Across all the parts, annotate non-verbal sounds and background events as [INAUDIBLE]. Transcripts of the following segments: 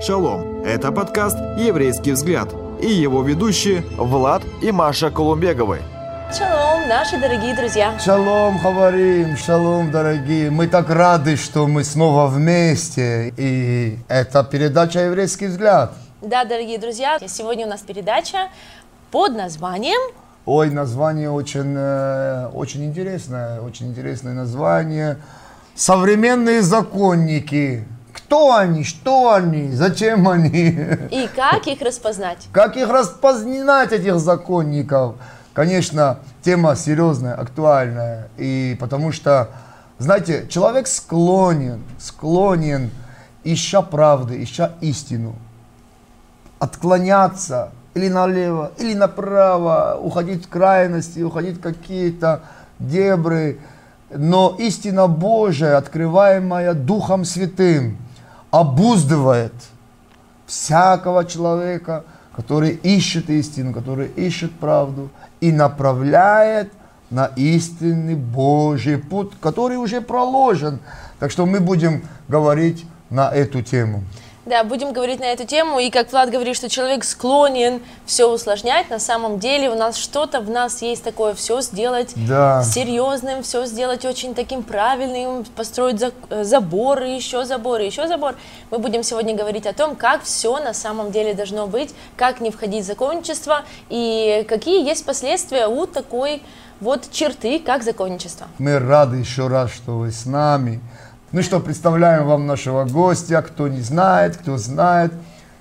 Шалом! Это подкаст «Еврейский взгляд» и его ведущие Влад и Маша Колумбеговы. Шалом, наши дорогие друзья. Шалом, говорим, шалом, дорогие. Мы так рады, что мы снова вместе. И это передача «Еврейский взгляд». Да, дорогие друзья, сегодня у нас передача под названием Ой, название очень, э, очень интересное, очень интересное название. Современные законники. Кто они, что они, зачем они? и как их распознать. Как их распознать, этих законников? Конечно, тема серьезная, актуальная. И потому что, знаете, человек склонен, склонен, ища правды, ища истину, отклоняться или налево, или направо, уходить в крайности, уходить в какие-то дебры. Но истина Божия, открываемая Духом Святым, обуздывает всякого человека, который ищет истину, который ищет правду и направляет на истинный Божий путь, который уже проложен. Так что мы будем говорить на эту тему. Да, будем говорить на эту тему, и как Влад говорит, что человек склонен все усложнять, на самом деле у нас что-то в нас есть такое, все сделать Да. серьезным, все сделать очень таким правильным, построить за- э, заборы, еще заборы, еще забор. Мы будем сегодня говорить о том, как все на самом деле должно быть, как не входить в законничество, и какие есть последствия у такой вот черты, как законничество. Мы рады еще раз, что вы с нами. Ну что, представляем вам нашего гостя, кто не знает, кто знает.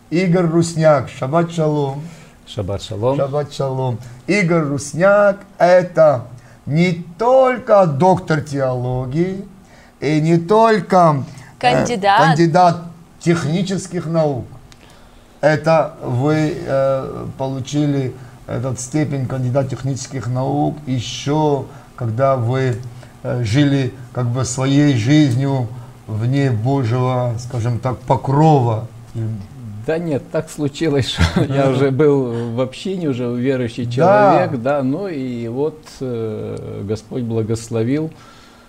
Игорь Русняк, шаббат шалом. Шаббат шалом. Шаббат шалом. Игорь Русняк – это не только доктор теологии и не только э, Кандидат. кандидат технических наук. Это вы э, получили этот степень кандидат технических наук еще, когда вы э, жили как бы своей жизнью вне Божьего, скажем так, покрова. Да нет, так случилось, что [LAUGHS] я уже был в общине, уже верующий Да. человек, да, ну и вот э, Господь благословил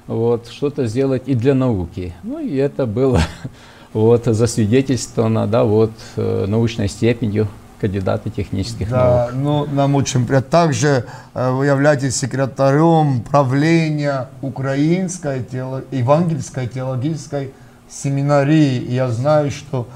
вот что-то сделать и для науки. Ну и это было [LAUGHS] вот засвидетельствовано, да, вот э, научной степенью кандидата технических наук. Да, ну, нам очень приятно. Также э, вы являетесь секретарем правления Украинской теоло- евангельской теологической семинарии. И я знаю, что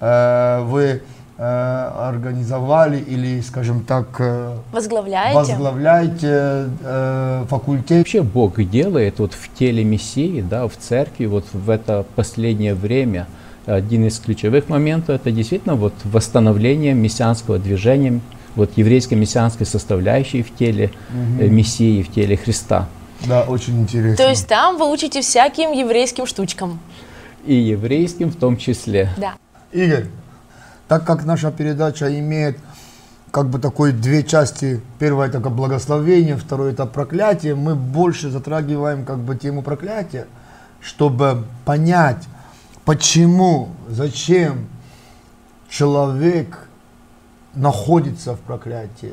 э, вы э, организовали или, скажем так, э, Возглавляете? возглавляете э, факультет. Вообще Бог делает вот в теле Мессии, да, в церкви, вот в это последнее время, один из ключевых моментов, это действительно вот восстановление мессианского движения, вот еврейской мессианской составляющей в теле э, Мессии, в теле Христа. Да, очень интересно. То есть там вы учите всяким еврейским штучкам. И еврейским в том числе. Да. Игорь, так как наша передача имеет как бы такой две части, первое это как благословение, второе это проклятие, мы больше затрагиваем как бы тему проклятия, чтобы понять, почему, зачем человек находится в проклятии.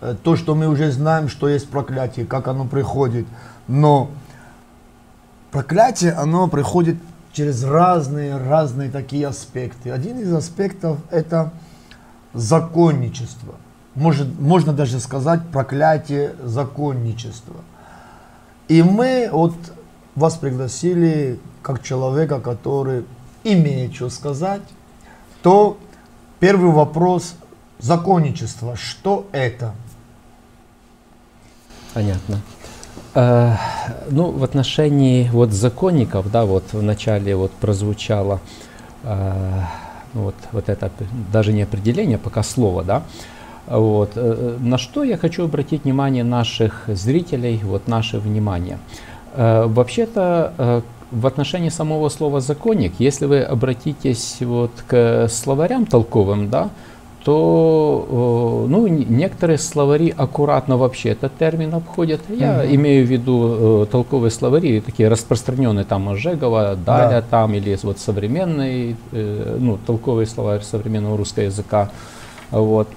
Э, То, что мы уже знаем, что есть проклятие, как оно приходит, но проклятие, оно приходит через разные, разные такие аспекты. Один из аспектов – это законничество. Может, можно даже сказать проклятие законничества. И мы вот вас пригласили как человека, который имеет что сказать, то первый вопрос – законничество. Что это? Понятно. Э, ну, в отношении вот законников, да, вот в начале вот прозвучало э, ну, вот, вот это даже не определение, пока слово, да. Вот. э, На что я хочу обратить внимание наших зрителей, вот наше внимание. Э, Вообще-то э, в отношении самого слова законник, если вы обратитесь вот к словарям толковым, да, то э, ну, некоторые словари аккуратно вообще этот термин обходят. Я имею в виду толковые словари, такие распространенные, там Ожегова, Даля, там, или вот современный, ну, толковый словарь современного русского языка. Вот.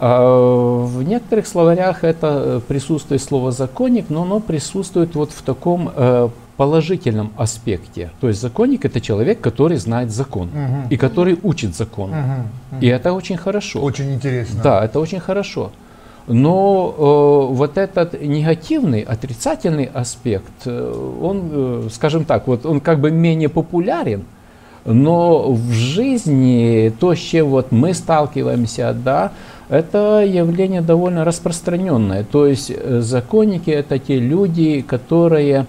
В некоторых словарях это присутствует слово законник, но оно присутствует вот в таком э, положительном аспекте. То есть законник это человек, который знает закон и который учит закон. И это очень хорошо. Очень интересно. Да, это очень хорошо. Но э, вот этот негативный, отрицательный аспект, э, он, э, скажем так, вот он как бы менее популярен, но в жизни то, с чем вот мы сталкиваемся, да, это явление довольно распространенное. То есть э, законники это те люди, которые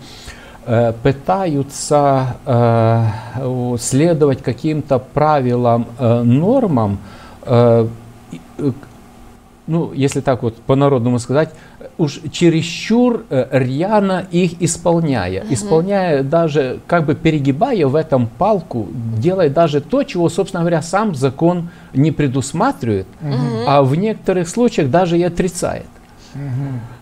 э, пытаются э, следовать каким-то правилам, нормам, ну, если так вот по-народному сказать, уж чересчур э, рьяно их исполняя. Исполняя даже, как бы перегибая в этом палку, делая даже то, чего, собственно говоря, сам закон не предусматривает, а в некоторых случаях даже и отрицает.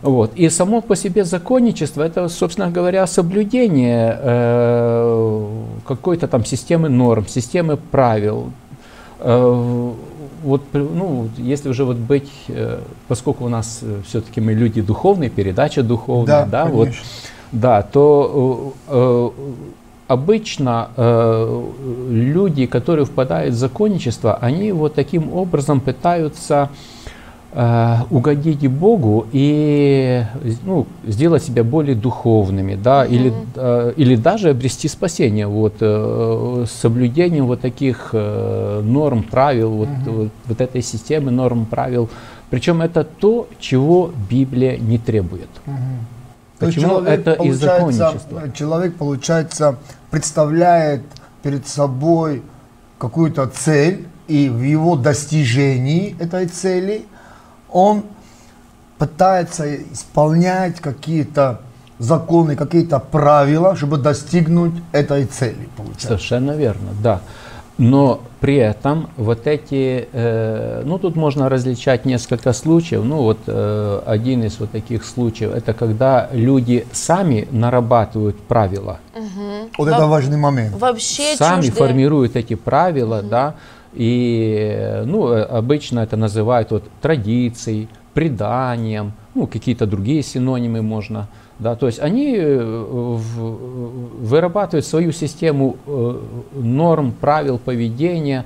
Вот. И само по себе законничество это, собственно говоря, соблюдение э, какой-то там системы норм, системы правил. Э, вот, ну, если уже вот быть, э, поскольку у нас все-таки мы люди духовные, передача духовная, да, Да, вот, да, то э, э, обычно э, люди, которые впадают в законничество, они вот таким образом пытаются э, угодить Богу и ну, сделать себя более духовными, да, или, э, или даже обрести спасение вот, э, с соблюдением вот таких э, норм, правил, вот, вот, вот этой системы норм, правил. Причем это то, чего Библия не требует. Есть Почему это из законничества? Человек, получается, представляет перед собой какую-то цель, и в его достижении этой цели он пытается исполнять какие-то законы, какие-то правила, чтобы достигнуть этой цели, получается. Совершенно верно, да. Но при этом вот эти, э, ну тут можно различать несколько случаев. Ну вот э, один из вот таких случаев, это когда люди сами нарабатывают правила, Вот это важный момент. Вообще сами чуждые. формируют эти правила, да, и ну э, обычно это называют вот традицией, преданием, ну какие-то другие синонимы можно, да, то есть они э, вырабатывают свою систему э, норм, правил поведения,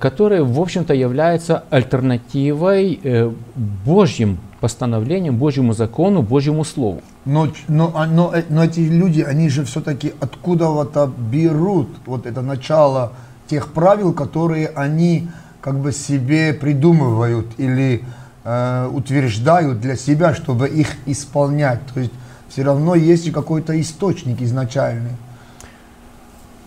которые, в общем-то, являются альтернативой Божьим постановлениям, Божьему закону, Божьему слову. Но, но, а- но, но эти люди, они же все-таки откуда-то берут вот это начало тех правил, которые они как бы себе придумывают или э, утверждают для себя, чтобы их исполнять. То есть все равно есть и какой-то источник изначальный.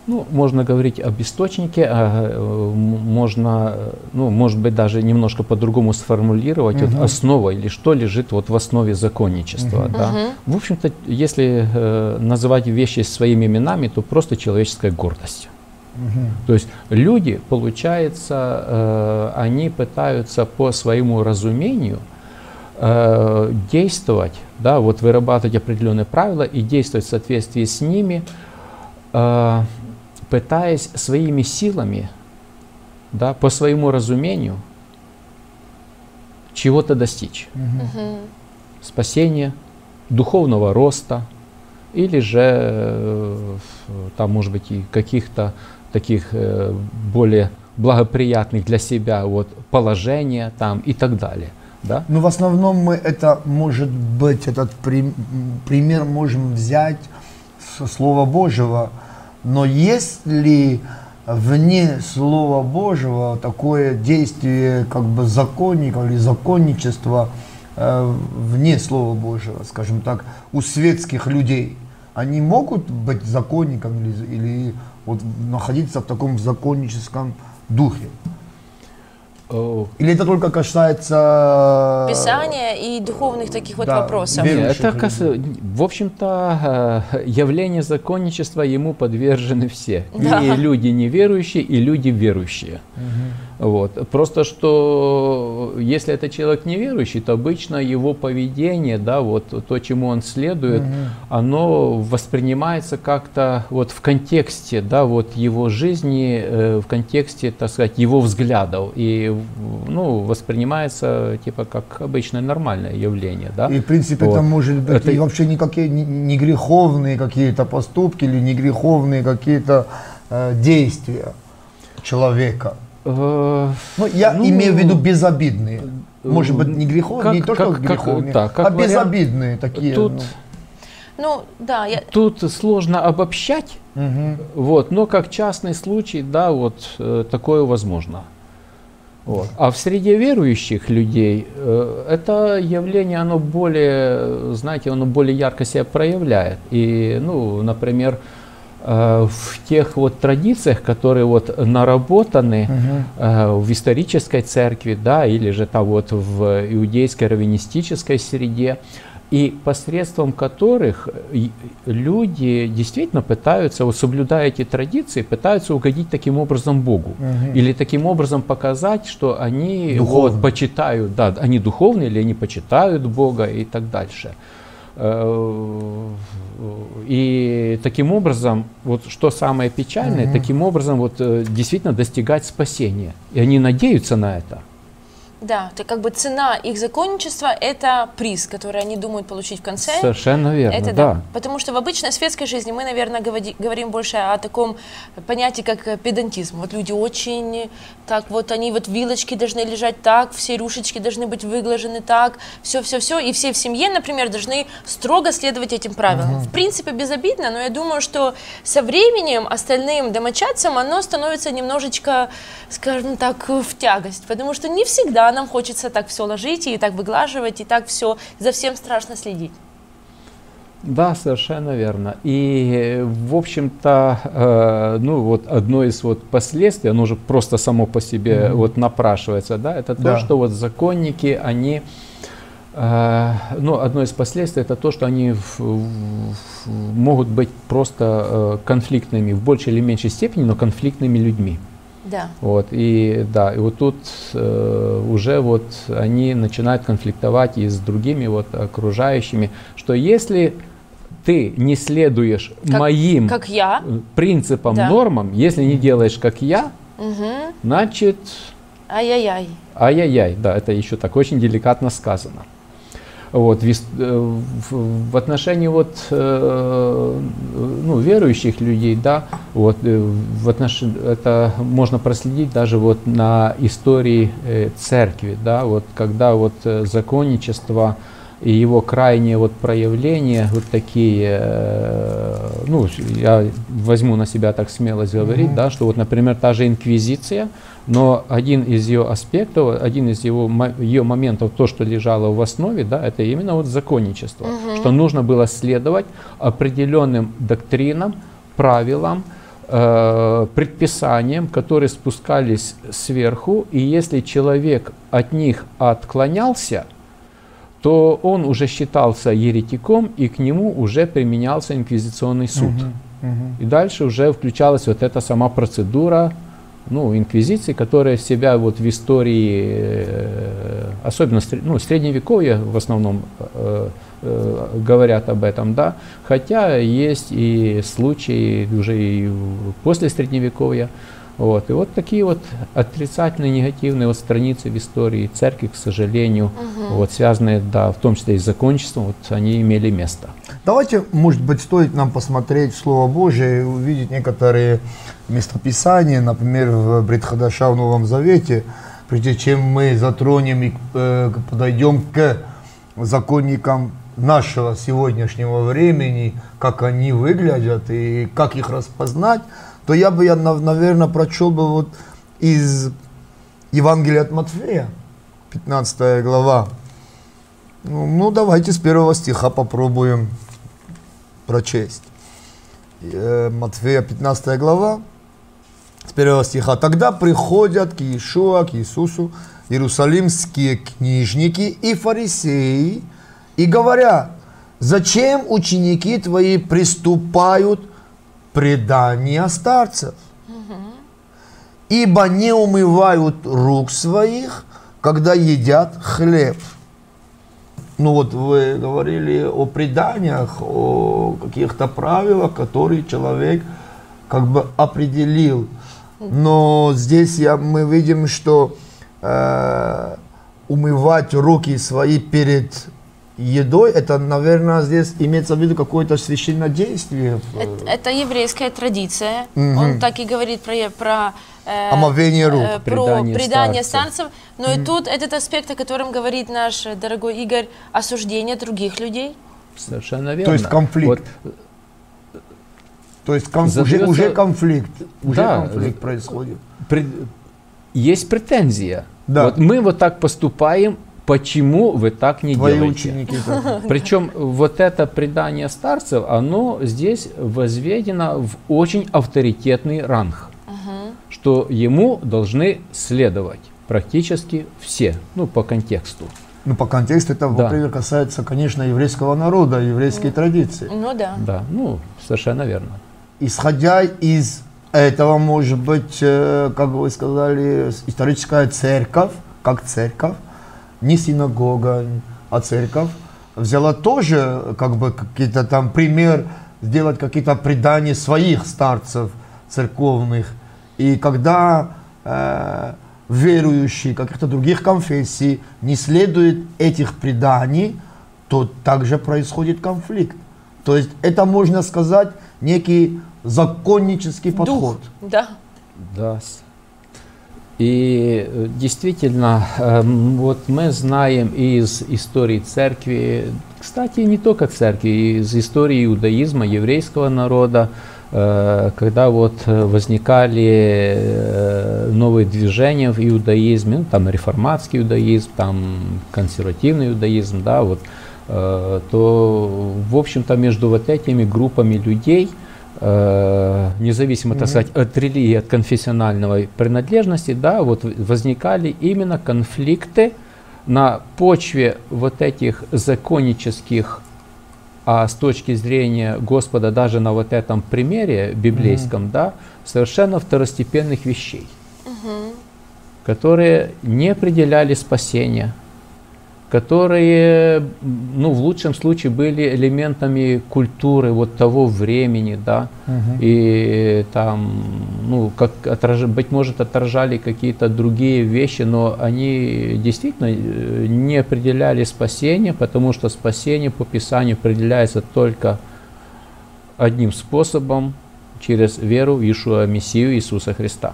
Ну, можно говорить об источнике, а, э, можно, ну, может быть, даже немножко по-другому сформулировать, вот основа или что лежит вот в основе законничества. Да? В общем-то, если э, называть вещи своими именами, то просто человеческая гордость. То есть люди, получается, э, они пытаются по своему разумению э, действовать, да, вот вырабатывать определенные правила и действовать в соответствии с ними, э, пытаясь своими силами, да, по своему разумению чего-то достичь. Спасения, духовного роста, или же там, может быть, и каких-то таких э, более благоприятных для себя вот, положения там и так далее. Да? Но в основном мы это, может быть, этот пример можем взять со Слова Божьего. Но есть ли вне Слова Божьего такое действие как бы законника или законничества э, вне Слова Божьего, скажем так, у светских людей? Они могут быть законниками или, или вот находиться в таком законническом духе? Или это только касается... Писания и духовных таких вот да, вопросов. это, кас- в общем-то, э, явление законничества ему подвержены все. Да. И люди неверующие, и люди верующие. Вот. Просто что если это человек неверующий, то обычно его поведение, да, вот то, чему он следует, оно воспринимается как-то вот в контексте, да, вот его жизни, э, в контексте, так сказать, его взглядов. И ну, воспринимается типа как обычное нормальное явление, да. И в принципе Вот. это может быть Это- и вообще никакие не, греховные какие-то поступки или не греховные какие-то э, действия человека. Э, Ну, я Ну, имею в виду безобидные. Может быть, не греховные, как- не то, что как- как- греховные, да, как а вариант, безобидные такие. Тут, ну. Ну, да, я, тут сложно обобщать, Мгм. вот, но как частный случай, да, вот э, такое возможно. Вот. А в среде верующих людей э, это явление, оно более, знаете, оно более ярко себя проявляет. И, ну, например, э, в тех вот традициях, которые вот наработаны э, в исторической церкви, да, или же там вот в иудейской раввинистической среде, и посредством которых и- люди действительно пытаются, вот соблюдая эти традиции, пытаются угодить таким образом Богу. Мгм. Или таким образом показать, что они вот, почитают, да, они духовные, или они почитают Бога и так дальше. Э, И таким образом, вот что самое печальное, Мгм. таким образом вот э, действительно достигать спасения. И они надеются на это. Да, это как бы цена их законничества – это приз, который они думают получить в конце. Совершенно верно, Это да. да. Потому что в обычной светской жизни мы, наверное, говори- говорим больше о таком понятии, как педантизм. Вот люди очень так вот, они вот вилочки должны лежать так, все рюшечки должны быть выглажены так, все-все-все. И все в семье, например, должны строго следовать этим правилам. В принципе, безобидно, но я думаю, что со временем остальным домочадцам оно становится немножечко, скажем так, в тягость. Потому что не всегда нам хочется так все ложить и так выглаживать, и так все, за всем страшно следить. Да, совершенно верно. И, в общем-то, э, ну вот одно из вот последствий, оно уже просто само по себе вот напрашивается, да, это то, Да. что вот законники, они, э, ну, одно из последствий это то, что они в- в- могут быть просто э, конфликтными в большей или меньшей степени, но конфликтными людьми. Да. Вот, и да, и вот тут э, уже вот они начинают конфликтовать и с другими вот окружающими, что если ты не следуешь Как- моим Как я. э, принципам, Да. нормам, если не делаешь как я, Мгм. значит, Ай-яй-яй. ай-яй-яй, да, это еще так очень деликатно сказано. Вот, в, э, в- отношении вот, э, ну, верующих людей, да, вот, э, в отнош... это можно проследить даже вот на истории церкви, да, вот, когда вот законничество и его крайние вот проявления, вот такие, ну, я возьму на себя так смелость говорить, да, что вот, например, та же инквизиция, но один из ее аспектов, один из его, ее моментов, то, что лежало в основе, да, это именно вот законничество, что нужно было следовать определенным доктринам, правилам, э, предписаниям, которые спускались сверху, и если человек от них отклонялся, то он уже считался еретиком, и к нему уже применялся инквизиционный суд. Мгм. И дальше уже включалась вот эта сама процедура ну, инквизиции, которая себя вот в истории, э, особенно ну, средневековья в основном э, э, говорят об этом, да, хотя есть и случаи уже и после средневековья, вот, и вот такие вот отрицательные, негативные вот страницы в истории церкви, к сожалению, вот связанные, да, в том числе и с закончеством, вот они имели место. Давайте, может быть, стоит нам посмотреть Слово Божие и увидеть некоторые местописания, например, в Бредхадаша в Новом Завете, прежде чем мы затронем и э, подойдем к законникам нашего сегодняшнего времени, как они выглядят и как их распознать, то я бы, я, наверное, прочел бы вот из Евангелия от Матфея, 15 глава. Ну, ну, давайте с первого стиха попробуем прочесть. Э, Матфея 15 глава, с первого стиха. Тогда приходят к Иешуа, к Иисусу, иерусалимские книжники и фарисеи и говорят, зачем ученики твои приступают предания старцев? Ибо не умывают рук своих, когда едят хлеб. Ну вот вы говорили о преданиях, о каких-то правилах, которые человек как бы определил. Но здесь я, мы видим, что э, умывать руки свои перед едой, это, наверное, здесь имеется в виду какое-то священное действие. Это, это еврейская традиция. Он так и говорит про, про э, Омовение рук. э, про Предание предание старцев. старцев. Но и тут этот аспект, о котором говорит наш э, дорогой Игорь, осуждение других людей. Совершенно верно. есть конфликт. Вот, То есть кон- уже, Задается- уже конфликт, уже Да. конфликт происходит. пред- есть претензия. Да. Вот мы вот так поступаем, почему вы так не Твои делаете? ученики. [LAUGHS] так. Причем вот это предание старцев, оно здесь возведено в очень авторитетный ранг, что ему должны следовать практически все, ну по контексту. Ну, по контексту это, Да. например, касается, конечно, еврейского народа, еврейской традиции. Ну да. Да, ну совершенно верно. Исходя из этого, может быть, э, как вы сказали, историческая церковь, как церковь, не синагога, а церковь, взяла тоже, как бы, какие-то там пример, сделать какие-то предания своих старцев церковных. И когда э, верующие каких-то других конфессий не следуют этих преданий, то также происходит конфликт. То есть это, можно сказать, некий законнический подход. Да. Да. И э, действительно, эм, вот мы знаем из истории церкви, кстати, не только церкви, из истории иудаизма, еврейского народа, э, когда вот э, возникали новые движения в иудаизме, ну, там реформатский иудаизм, там консервативный иудаизм, да, вот, то, в общем-то, между вот этими группами людей независимо, так сказать, от религии, от конфессиональной принадлежности, да, вот возникали именно конфликты на почве вот этих законнических, а с точки зрения Господа даже на вот этом примере библейском, да, совершенно второстепенных вещей, которые не определяли спасения, которые, ну, в лучшем случае были элементами культуры вот того времени, да, и там, ну, как отраж... быть может, отражали какие-то другие вещи, но они действительно э, не определяли спасение, потому что спасение по Писанию определяется только одним способом через веру в Иешуа Мессию Иисуса Христа.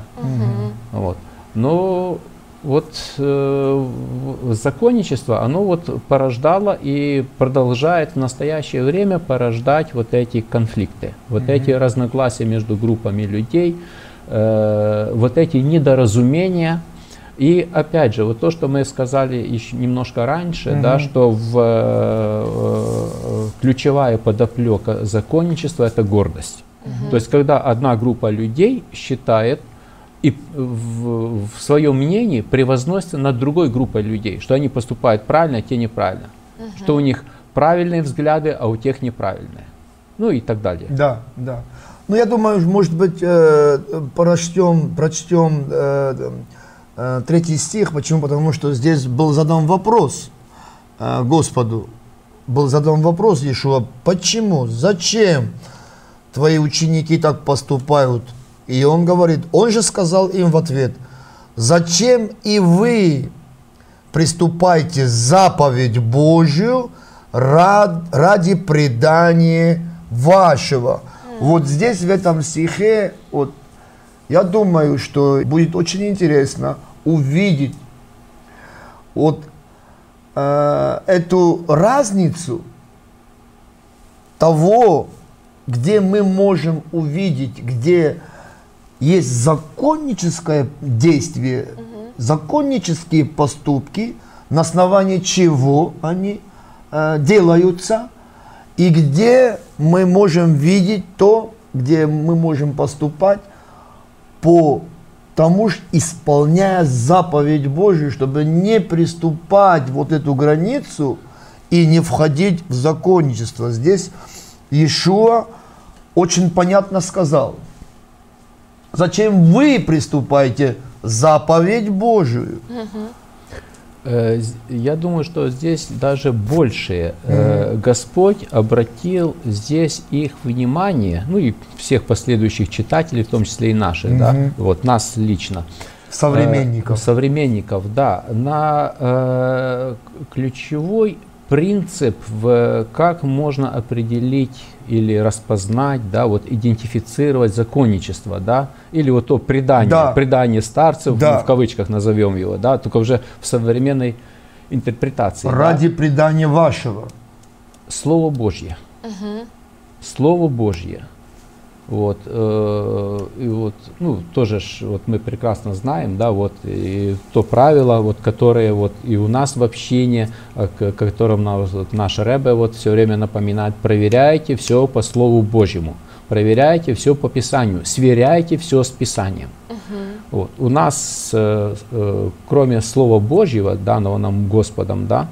Вот. Но вот э, законничество, оно вот порождало и продолжает в настоящее время порождать вот эти конфликты, вот эти разногласия между группами людей, э, вот эти недоразумения. И опять же, вот то, что мы сказали еще немножко раньше, да, что в, э, ключевая подоплека законничества это гордость. То есть, когда одна группа людей считает и в, в своем мнении превозносится над другой группой людей, что они поступают правильно, а те неправильно, что у них правильные взгляды, а у тех неправильные, ну и так далее. Да, да. Ну, я думаю, может быть, э, прочтем, прочтем э, э, третий стих. Почему? Потому что здесь был задан вопрос э, Господу. Был задан вопрос Иешуа, почему, зачем твои ученики так поступают? И он говорит, он же сказал им в ответ, зачем и вы приступайте заповедь Божью рад- ради предания вашего. Вот здесь, в этом стихе, вот, я думаю, что будет очень интересно увидеть вот э, эту разницу того, где мы можем увидеть, где есть законническое действие, законнические поступки, на основании чего они э, делаются, и где мы можем видеть то, где мы можем поступать по тому, ж исполняя заповедь Божию, чтобы не приступать вот эту границу и не входить в законничество. Здесь Иешуа очень понятно сказал, зачем вы приступаете заповедь Божию? З- Я думаю, что здесь даже больше э, Господь обратил здесь их внимание, ну и всех последующих читателей, в том числе и наших, да, вот нас лично, Современников. Э, современников, да. На э, ключевой принцип, в, как можно определить или распознать, да, вот идентифицировать законничество, да, или вот то предание, Да. предание старцев, Да. ну, в кавычках назовем его, да, только уже в современной интерпретации. да. Ради предания вашего. Слово Божье. Слово Божье. Вот, э, и вот, ну, тоже ж, вот мы прекрасно знаем, да, вот, и то правило, вот, которое вот и у нас в общине, э, к которым нас, вот, наш Ребе вот все время напоминает, проверяйте все по Слову Божьему, проверяйте все по Писанию, сверяйте все с Писанием. Вот. У нас, э, э, кроме Слова Божьего, данного нам Господом, да,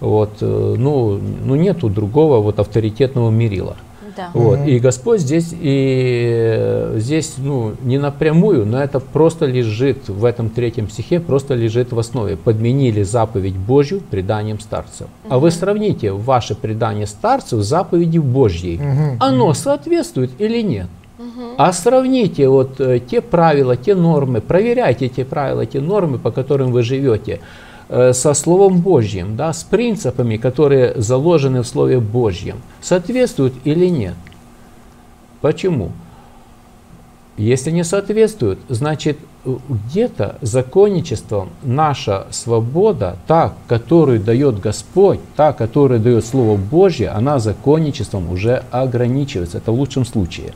вот, э, ну, ну нету другого вот авторитетного мерила. Да. Вот. И Господь здесь, и э, здесь ну, не напрямую, но это просто лежит в этом третьем стихе, просто лежит в основе. Подменили заповедь Божью преданием старцев. А вы сравните ваше предание старцев с заповедью Божьей. Оно соответствует или нет? А сравните вот э, те правила, те нормы, проверяйте те правила, те нормы, по которым вы живете, со Словом Божьим, да, с принципами, которые заложены в Слове Божьем, соответствуют или нет. Почему? Если не соответствуют, значит э, где-то законничеством наша свобода, та, которую дает Господь, та, которую дает Слово Божье, она законничеством уже ограничивается. Это в лучшем случае.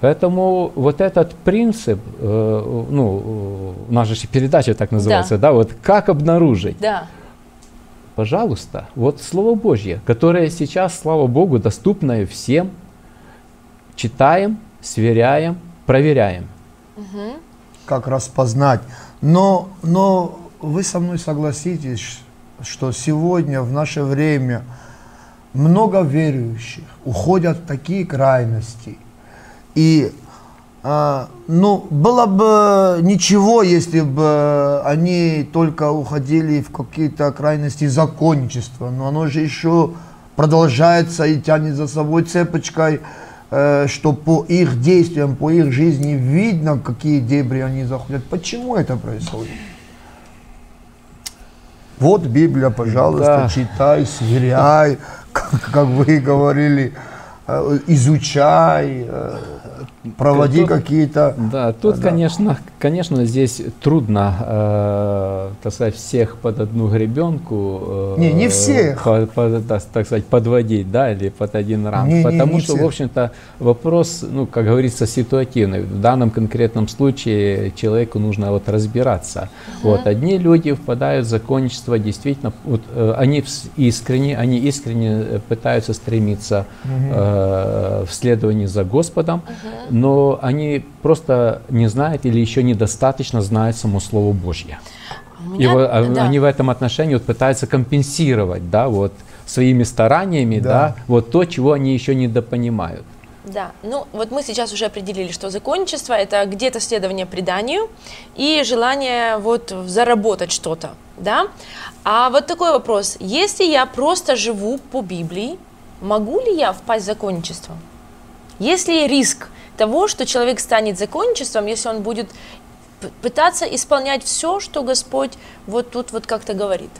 Поэтому вот этот принцип, э, ну, э, наша же передача так называется, да. вот как обнаружить? Да. Пожалуйста, вот Слово Божье, которое сейчас, слава Богу, доступно всем, читаем, сверяем, проверяем. как распознать. Но, но вы со мной согласитесь, что сегодня, в наше время, много верующих уходят в такие крайности. И а, ну, было бы ничего, если бы они только уходили в какие-то крайности законничества, но оно же еще продолжается и тянет за собой цепочкой, э, что по их действиям, по их жизни видно, какие дебри они заходят. Почему это происходит? Вот Библия, пожалуйста, Да. читай, сверяй, [LAUGHS] как, как вы говорили, э, изучай, э, проводи какие-то... Да, тут, Да. конечно, конечно, здесь трудно, э, так сказать, всех под одну гребенку. э, Не, не всех. по- по- так, так сказать, подводить, да, или под один ранг. Не, не, Потому не что, всех. в общем-то, вопрос, ну, как говорится, ситуативный. В данном конкретном случае человеку нужно вот разбираться. Вот одни люди впадают в законничество, действительно, вот, э, они искренне, они искренне э, пытаются стремиться э, в следовании за Господом, но они просто не знают или еще недостаточно знают само Слово Божье. И меня- вот, а, да. они в этом отношении вот пытаются компенсировать, да, вот своими стараниями, да. Да. вот то, чего они еще недопонимают. Да, ну вот мы сейчас уже определили, что законничество это где-то следование преданию и желание вот заработать что-то, да. А вот такой вопрос: если я просто живу по Библии, могу ли я впасть в законничество? Есть ли риск того, что человек станет законничеством, если он будет пытаться исполнять все, что Господь вот тут вот как-то говорит?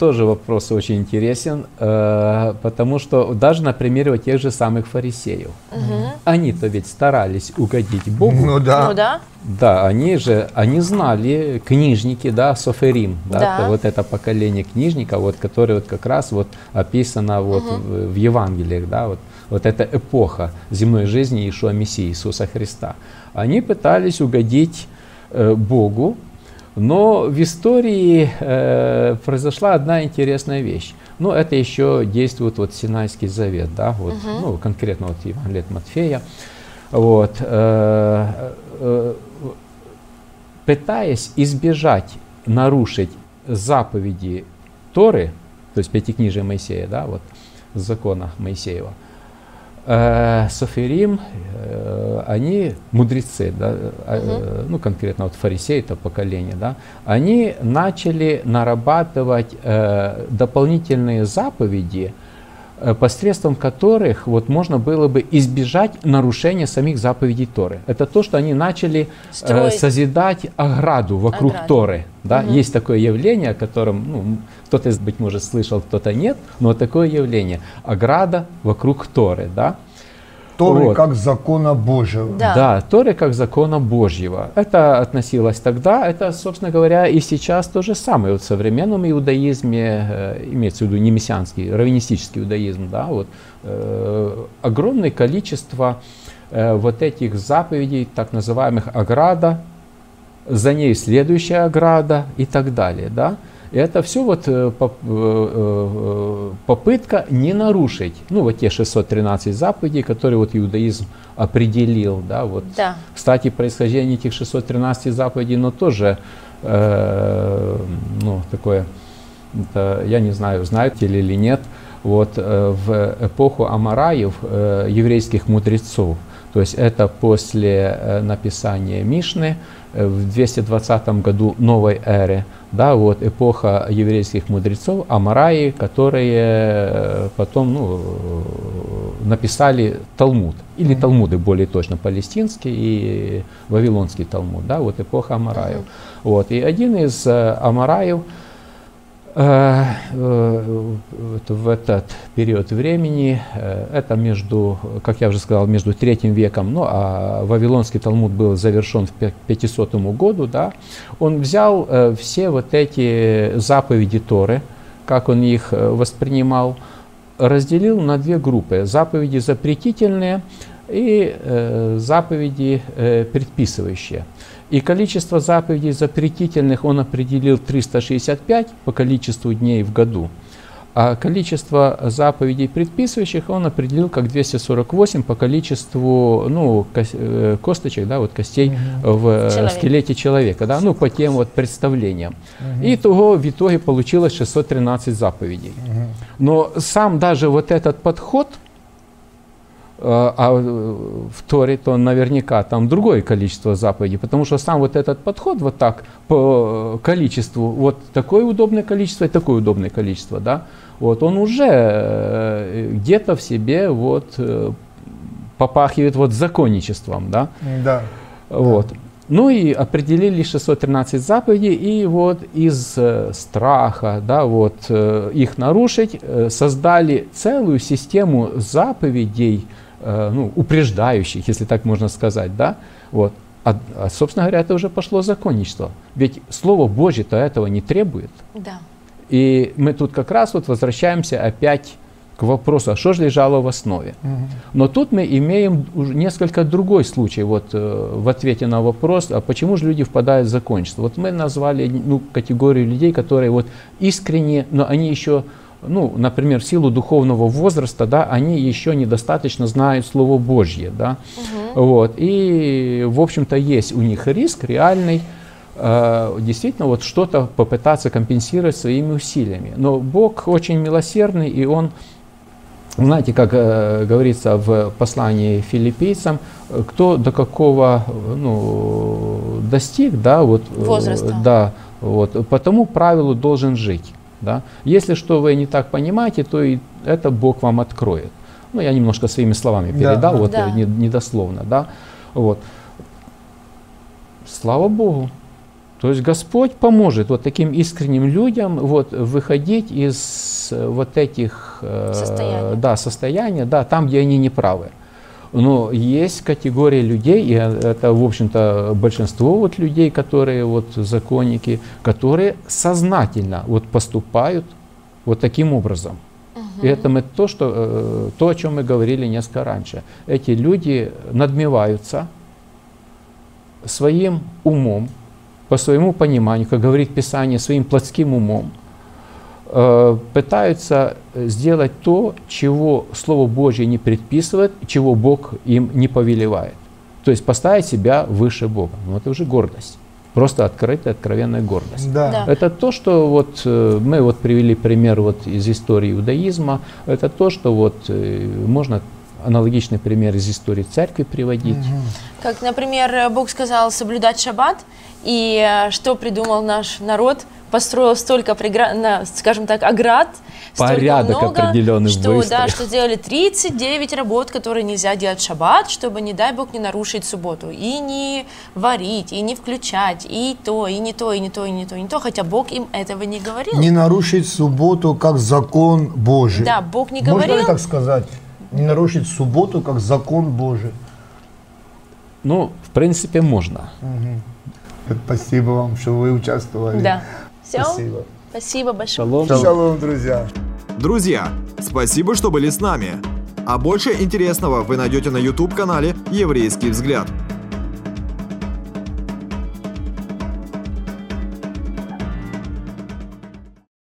Тоже вопрос очень интересен, э, потому что даже на примере вот тех же самых фарисеев. Они-то ведь старались угодить Богу. Ну да. Ну да, Да, они же, они знали, книжники, да, Соферим, да, Да. это вот это поколение книжников, вот, которое вот как раз вот описано вот в, в Евангелиях, да, вот, вот эта эпоха земной жизни Иешуа Мессии, Иисуса Христа. Они пытались угодить э, Богу, но в истории э, произошла одна интересная вещь. Ну, это еще действует вот Синайский завет, да, вот, ну, конкретно вот Евангелие от Матфея. Вот, э, э, пытаясь избежать нарушить заповеди Торы, то есть Пятикнижия Моисея, да, вот закона Моисеева, э, Софирим, э, они мудрецы, да, э, ну конкретно вот фарисеи, это поколение, да, они начали нарабатывать э, дополнительные заповеди, э, посредством которых вот можно было бы избежать нарушения самих заповедей Торы. Это то, что они начали э, Строить. созидать ограду вокруг Ограду. Торы. Да? Есть такое явление, о котором ну, кто-то, быть может, слышал, кто-то нет, но такое явление – ограда вокруг Торы. Да? Торы Вот. как закона Божьего. Да. Да, Торы как закона Божьего. Это относилось тогда, это, собственно говоря, и сейчас то же самое. Вот в современном иудаизме, э, имеется в виду не мессианский, раввинистический иудаизм, да, вот, э, огромное количество э, вот этих заповедей, так называемых ограда, за ней следующая ограда и так далее, да. Это все вот э, э, э, попытка не нарушить, ну вот те 613 заповедей, которые вот иудаизм определил, да, вот. Да. Кстати, происхождение этих 613 заповедей, но тоже, э, ну, такое, это, я не знаю, знаете ли или нет, вот э, в эпоху Амараев, э, еврейских мудрецов, то есть это после э, написания Мишны э, в 220 году новой эры, да, вот эпоха еврейских мудрецов, Амараи, которые э, потом ну, написали Талмуд, или Талмуды более точно, палестинский и вавилонский Талмуд, да, вот эпоха Амараев. Вот, и один из Амараев, в этот период времени, э, это между, как я уже сказал, между третьим веком, ну а Вавилонский Талмуд был завершен в пя- 500 году, да, он взял э, все вот эти заповеди Торы, как он их э, воспринимал, разделил на две группы. Заповеди запретительные и э, заповеди э, предписывающие. И количество заповедей запретительных он определил 365 по количеству дней в году. А количество заповедей предписывающих он определил как 248 по количеству ну, э, косточек, да, вот костей в э, Человека. скелете человека, да, ну, по тем вот представлениям. И того в итоге получилось 613 заповедей. Но сам даже вот этот подход, а э, в Торе то наверняка там другое количество заповедей, потому что сам вот этот подход вот так по количеству, вот такое удобное количество и такое удобное количество, да, вот он уже э, где-то в себе вот э, попахивает вот законничеством, да, Да. вот. Ну и определили 613 заповедей, и вот из э, страха, да, вот, их нарушить, создали целую систему заповедей, э, ну, упреждающих, если так можно сказать, да, вот. А, а, собственно говоря, это уже пошло законничество. Ведь Слово Божье-то этого не требует. Да. И мы тут как раз вот возвращаемся опять к вопросу, а что же лежало в основе. Но тут мы имеем уже несколько другой случай вот, э, в ответе на вопрос, а почему же люди впадают в закончество. Вот мы назвали ну, категорию людей, которые вот искренне, но они еще, ну, например, в силу духовного возраста, да, они еще недостаточно знают Слово Божье. Да? Вот. И, в общем-то, есть у них риск реальный, э, действительно вот что-то попытаться компенсировать своими усилиями. Но Бог очень милосердный, и Он, знаете, как э, говорится в послании филиппийцам, кто до какого ну, достиг, да, вот, э, Возраста. да, вот, по тому правилу должен жить. Да? Если что вы не так понимаете, то и это Бог вам откроет. Ну, я немножко своими словами Да. передал, вот Да. э, не- недословно, да. Вот. Слава Богу. То есть Господь поможет вот таким искренним людям вот, выходить из э, вот этих э, да, состояния, да, там, где они неправы. Но есть категория людей, и это, в общем-то, большинство вот людей, которые вот законники, которые сознательно вот поступают вот таким образом. И это мы то, что, э, то, о чем мы говорили несколько раньше. Эти люди надмеваются своим умом, по своему пониманию, как говорит Писание, своим плотским умом, э, пытаются сделать то, чего Слово Божье не предписывает, чего Бог им не повелевает. То есть поставить себя выше Бога. Ну, это уже гордость. Просто открытая, откровенная гордость. Да. Да. Это то, что вот э, мы вот привели пример вот из истории иудаизма. Это то, что вот э, можно аналогичный пример из истории церкви приводить. Как, например, Бог сказал соблюдать шаббат, и э, что придумал наш народ? Построил столько, прегра- на, скажем так, оград, столько Порядок много, определенный что, выстроил. да, что сделали 39 работ, которые нельзя делать в шаббат, чтобы, не дай бог, не нарушить субботу. И не варить, и не включать, и то, и не то, и не то, и не то, и не то, хотя Бог им этого не говорил. Не нарушить субботу как закон Божий. Да, Бог не Можно ли говорил. так сказать? Не нарушить субботу как закон Божий. Ну, в принципе, можно. Спасибо вам, что вы участвовали. Да. Все. Спасибо. Спасибо большое. Шалом. Шалом, друзья. Друзья, спасибо, что были с нами. А больше интересного вы найдете на YouTube-канале «Еврейский взгляд».